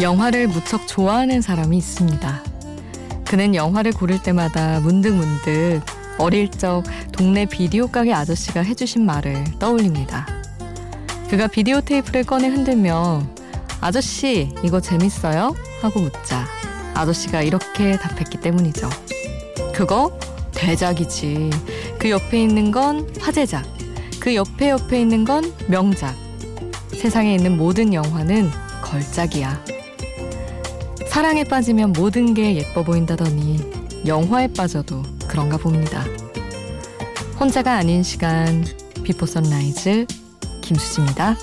영화를 무척 좋아하는 사람이 있습니다. 그는 영화를 고를 때마다 문득문득 어릴 적 동네 비디오 가게 아저씨가 해주신 말을 떠올립니다. 그가 비디오 테이프를 꺼내 흔들며 아저씨 이거 재밌어요? 하고 묻자 아저씨가 이렇게 답했기 때문이죠. 그거 대작이지. 그 옆에 있는 건 화제작. 그 옆에 옆에 있는 건 명작. 세상에 있는 모든 영화는 걸작이야. 사랑에 빠지면 모든 게 예뻐 보인다더니 영화에 빠져도 그런가 봅니다. 혼자가 아닌 시간 비포 선라이즈 김수지입니다.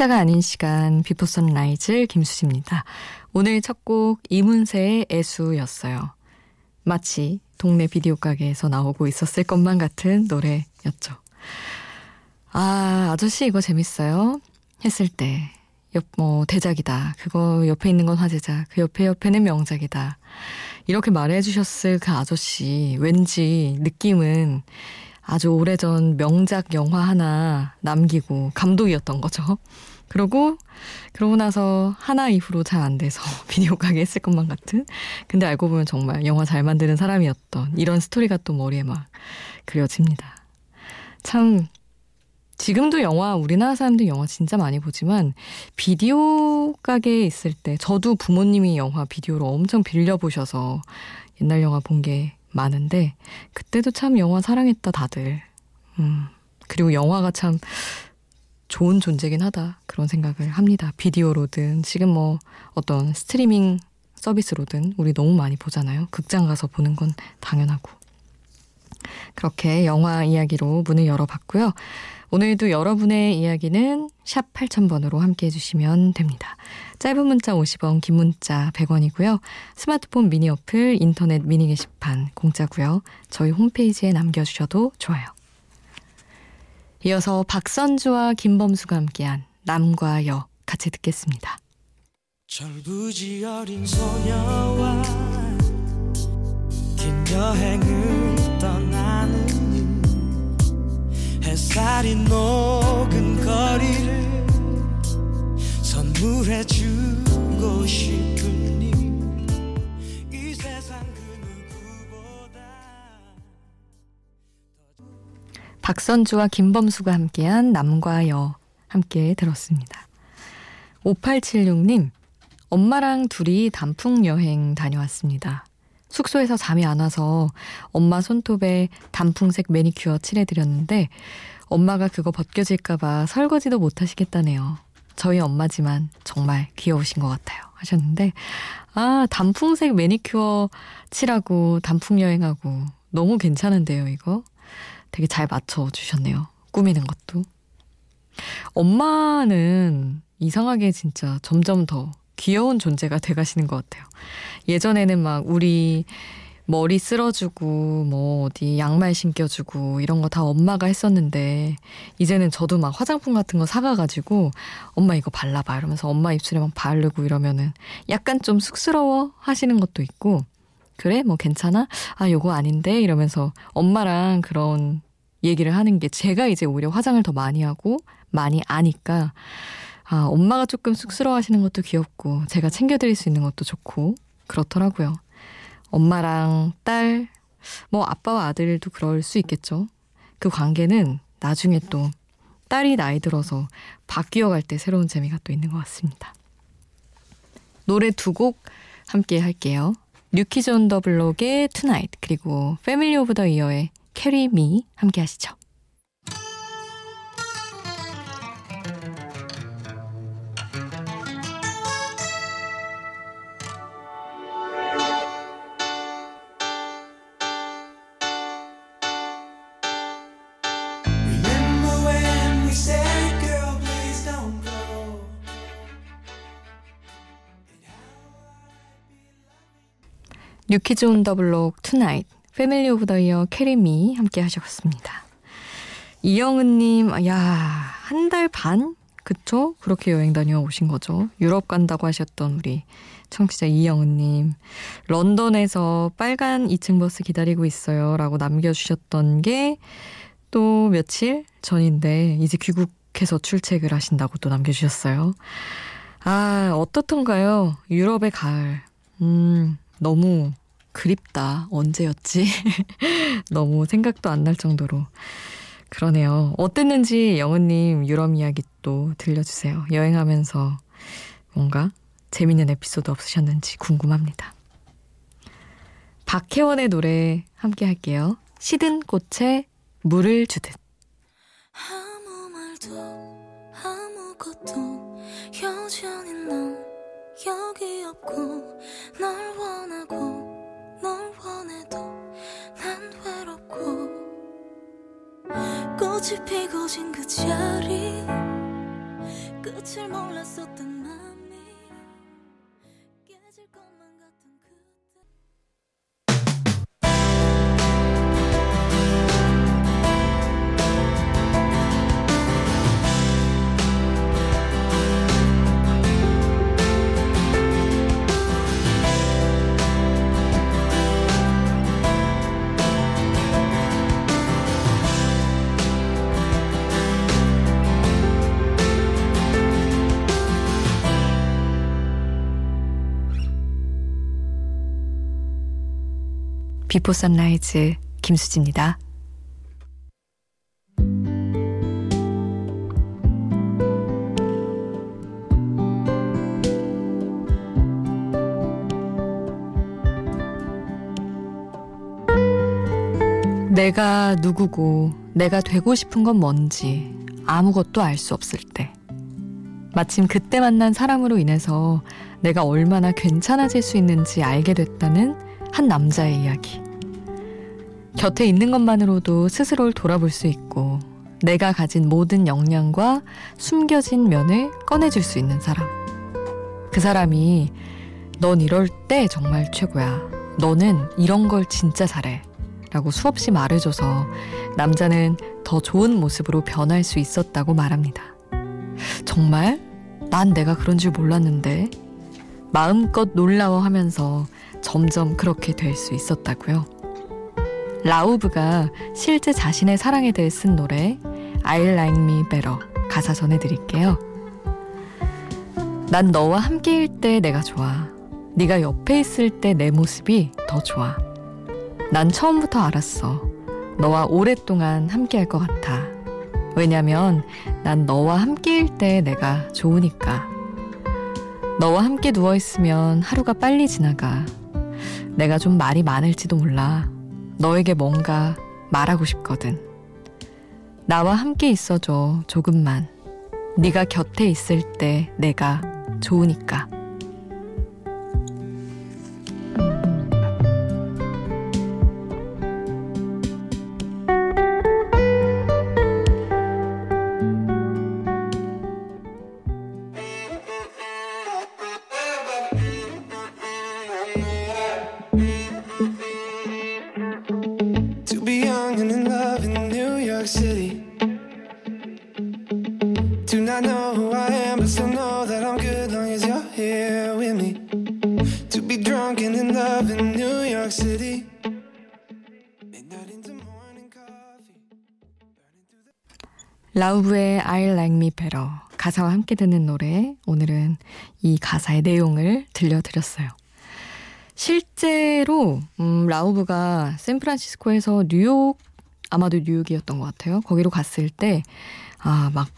혼자가 아닌 시간 비포 선라이즈 김수지입니다. 오늘 첫 곡 이문세의 애수였어요. 마치 동네 비디오 가게에서 나오고 있었을 것만 같은 노래였죠. 아, 아저씨 이거 재밌어요? 했을 때 옆, 뭐, 대작이다. 그거 옆에 있는 건 화제작. 그 옆에 옆에는 명작이다. 이렇게 말해 주셨을 그 아저씨, 왠지 느낌은 아주 오래전 명작 영화 하나 남기고 감독이었던 거죠. 그러고, 그러고 나서 하나 이후로 잘 안 돼서 비디오 가게 했을 것만 같은. 근데 알고 보면 정말 영화 잘 만드는 사람이었던 이런 스토리가 또 머리에 막 그려집니다. 참, 지금도 영화 우리나라 사람들 영화 진짜 많이 보지만 비디오 가게에 있을 때 저도 부모님이 영화 비디오로 엄청 빌려 보셔서 옛날 영화 본 게 많은데 그때도 참 영화 사랑했다 다들. 음. 그리고 영화가 참 좋은 존재긴 하다 그런 생각을 합니다. 비디오로든 지금 뭐 어떤 스트리밍 서비스로든 우리 너무 많이 보잖아요. 극장 가서 보는 건 당연하고. 그렇게 영화 이야기로 문을 열어봤고요. 오늘도 여러분의 이야기는 샵 8000번으로 함께 해주시면 됩니다. 짧은 문자 50원, 긴 문자 100원이고요. 스마트폰 미니 어플, 인터넷 미니 게시판 공짜고요. 저희 홈페이지에 남겨주셔도 좋아요. 이어서 박선주와 김범수가 함께한 남과 여 같이 듣겠습니다. 절부지 어린 소녀와 긴 여행을 떠나는 햇살이 녹은 거리를 선물해 주고 싶으 박선주와 김범수가 함께한 남과 여 함께 들었습니다. 5876님 엄마랑 둘이 단풍 여행 다녀왔습니다. 숙소에서 잠이 안 와서 엄마 손톱에 단풍색 매니큐어 칠해드렸는데 엄마가 그거 벗겨질까봐 설거지도 못 하시겠다네요. 저희 엄마지만 정말 귀여우신 것 같아요. 하셨는데, 아, 단풍색 매니큐어 칠하고 단풍 여행하고 너무 괜찮은데요, 이거? 되게 잘 맞춰주셨네요. 꾸미는 것도. 엄마는 이상하게 진짜 점점 더 귀여운 존재가 돼가시는 것 같아요. 예전에는 막 우리 머리 쓸어주고 뭐 어디 양말 신겨주고 이런 거 다 엄마가 했었는데 이제는 저도 막 화장품 같은 거 사가가지고 엄마 이거 발라봐 이러면서 엄마 입술에 막 바르고 이러면은 약간 좀 쑥스러워 하시는 것도 있고 그래 뭐 괜찮아 아 요거 아닌데 이러면서 엄마랑 그런 얘기를 하는 게 제가 이제 오히려 화장을 더 많이 하고 많이 아니까 아, 엄마가 조금 쑥스러워 하시는 것도 귀엽고, 제가 챙겨드릴 수 있는 것도 좋고, 그렇더라고요. 엄마랑 딸, 뭐 아빠와 아들도 그럴 수 있겠죠. 그 관계는 나중에 또 딸이 나이 들어서 바뀌어 갈 때 새로운 재미가 또 있는 것 같습니다. 노래 두 곡 함께 할게요. 뉴키즈 온더 블록의 Tonight 그리고 패밀리 오브 더 이어의 Carry Me 함께 하시죠. 뉴키즈 온 더 블록 Tonight 패밀리 오브 더 이어 Carry Me 함께 하셨습니다. 이영은님, 야, 한 달 반? 그쵸? 그렇게 여행 다녀오신 거죠. 유럽 간다고 하셨던 우리 청취자 이영은님. 런던에서 빨간 2층 버스 기다리고 있어요. 라고 남겨주셨던 게 또 며칠 전인데, 이제 귀국해서 출첵을 하신다고 또 남겨주셨어요. 아, 어떻던가요? 유럽의 가을. 음, 너무 그립다. 언제였지? 너무 생각도 안 날 정도로. 그러네요. 어땠는지 영은님 유럽 이야기 또 들려주세요. 여행하면서 뭔가 재밌는 에피소드 없으셨는지 궁금합니다. 박혜원의 노래 함께 할게요. 시든 꽃에 물을 주듯. 아무 말도 아무것도 여전히 넌 여기 없고 널 원하고 꽃이 피고 진 그 자리. 끝을 몰랐었던 비포 선라이즈 김수지입니다. 내가 누구고 내가 되고 싶은 건 뭔지 아무것도 알 수 없을 때 마침 그때 만난 사람으로 인해서 내가 얼마나 괜찮아질 수 있는지 알게 됐다는 한 남자의 이야기. 곁에 있는 것만으로도 스스로를 돌아볼 수 있고 내가 가진 모든 역량과 숨겨진 면을 꺼내줄 수 있는 사람. 그 사람이 넌 이럴 때 정말 최고야. 너는 이런 걸 진짜 잘해. 라고 수없이 말해줘서 남자는 더 좋은 모습으로 변할 수 있었다고 말합니다. 정말? 난 내가 그런 줄 몰랐는데. 마음껏 놀라워 하면서 점점 그렇게 될 수 있었다고요. 라우브가 실제 자신의 사랑에 대해 쓴 노래 I Like Me Better 가사 전해드릴게요. 난 너와 함께일 때 내가 좋아. 네가 옆에 있을 때 내 모습이 더 좋아. 난 처음부터 알았어. 너와 오랫동안 함께할 것 같아. 왜냐면 난 너와 함께일 때 내가 좋으니까. 너와 함께 누워있으면 하루가 빨리 지나가. 내가 좀 말이 많을지도 몰라. 너에게 뭔가 말하고 싶거든. 나와 함께 있어줘, 조금만. 네가 곁에 있을 때 내가 좋으니까. 라우브의 I Like Me Better 가사와 함께 듣는 노래 오늘은 이 가사의 내용을 들려드렸어요. 실제로 음, 라우브가 샌프란시스코에서 뉴욕 아마도 뉴욕이었던 것 같아요. 거기로 갔을 때 아 막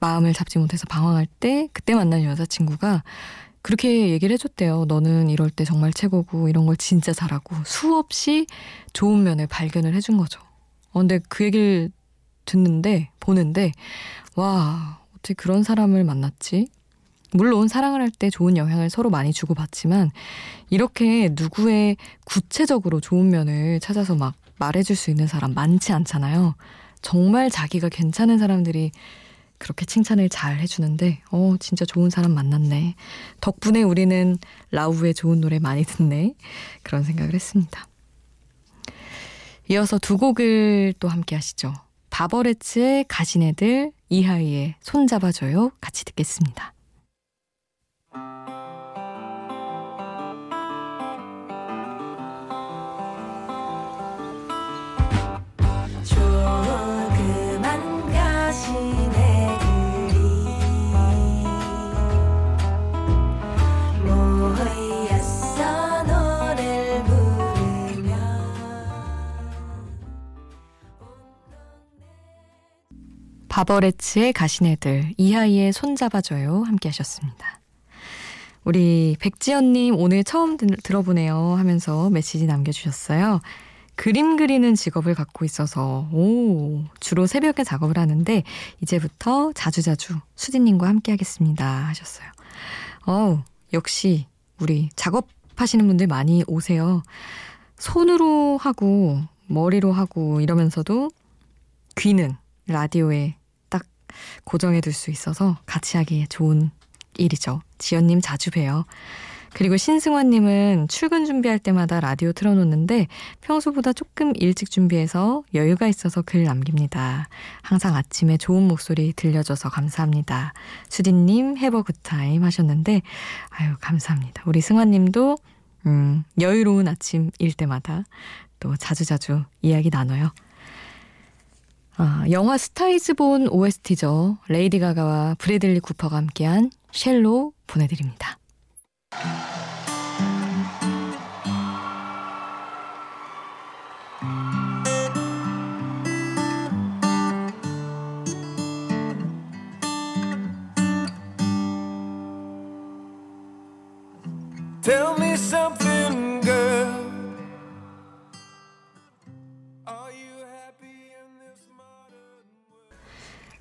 마음을 잡지 못해서 방황할 때 그때 만난 여자친구가 그렇게 얘기를 해줬대요. 너는 이럴 때 정말 최고고 이런 걸 진짜 잘하고 수없이 좋은 면을 발견을 해준 거죠. 어, 근데 그 얘기를 듣는데 보는데 와 어떻게 그런 사람을 만났지? 물론 사랑을 할 때 좋은 영향을 서로 많이 주고받지만 이렇게 누구의 구체적으로 좋은 면을 찾아서 막 말해줄 수 있는 사람 많지 않잖아요. 정말 자기가 괜찮은 사람들이 그렇게 칭찬을 잘 해주는데, 어, 진짜 좋은 사람 만났네. 덕분에 우리는 라우의 좋은 노래 많이 듣네. 그런 생각을 했습니다. 이어서 두 곡을 또 함께 하시죠. 바버레츠의 가신애들, 이하이의 손잡아줘요. 같이 듣겠습니다. 바버레츠의 가시네들, 이하이의 손잡아줘요. 함께 하셨습니다. 우리 백지연님 오늘 처음 들, 들어보네요 하면서 메시지 남겨주셨어요. 그림 그리는 직업을 갖고 있어서, 오, 주로 새벽에 작업을 하는데, 이제부터 자주자주 수진님과 함께 하겠습니다. 하셨어요. 어우, 역시, 우리 작업하시는 분들 많이 오세요. 손으로 하고, 머리로 하고, 이러면서도 귀는 라디오에 고정해 둘 수 있어서 같이 하기에 좋은 일이죠. 지연님 자주 봬요. 그리고 신승환님은 출근 준비할 때마다 라디오 틀어놓는데 평소보다 조금 일찍 준비해서 여유가 있어서 글 남깁니다. 항상 아침에 좋은 목소리 들려줘서 감사합니다. 수디님 해버 굿타임 하셨는데 아유 감사합니다. 우리 승환님도 음, 여유로운 아침일 때마다 또 자주자주 이야기 나눠요. 아, 영화 스타 Is Born OST죠. 레이디 가가와 브래들리 쿠퍼가 함께한 Shallow로 보내드립니다.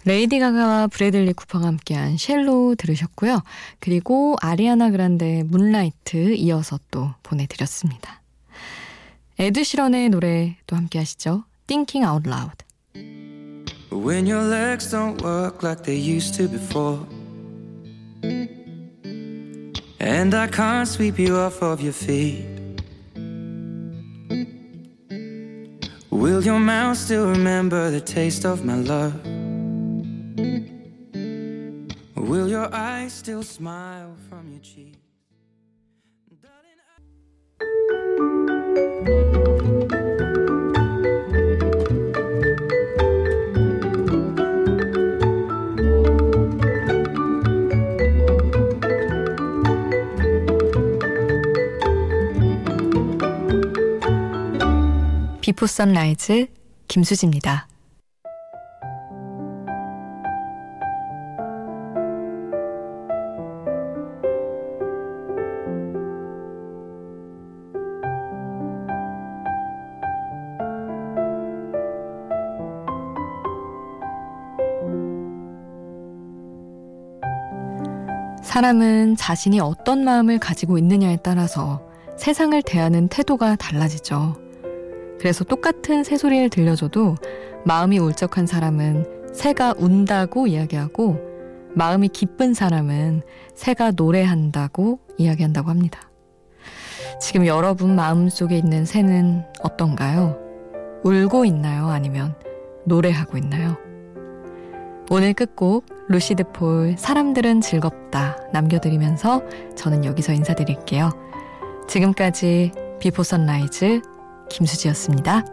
레이디 가가와 브래들리 쿠퍼가 함께한 Shallow 들으셨고요. 그리고 아리아나 그란데 Moonlight 이어서 또 보내드렸습니다. 에드 시런의 노래 또 함께 하시죠. Thinking Out Loud. When your legs don't work like they used to before And I can't sweep you off of your feet Will your mouth still remember the taste of my love? Will your eyes still smile from your cheek? 비포 선라이즈 김수지입니다. 사람은 자신이 어떤 마음을 가지고 있느냐에 따라서 세상을 대하는 태도가 달라지죠. 그래서 똑같은 새소리를 들려줘도 마음이 울적한 사람은 새가 운다고 이야기하고 마음이 기쁜 사람은 새가 노래한다고 이야기한다고 합니다. 지금 여러분 마음 속에 있는 새는 어떤가요? 울고 있나요? 아니면 노래하고 있나요? 오늘 끝곡 루시드 폴 사람들은 즐겁다 남겨드리면서 저는 여기서 인사드릴게요. 지금까지 비포 선라이즈 김수지였습니다.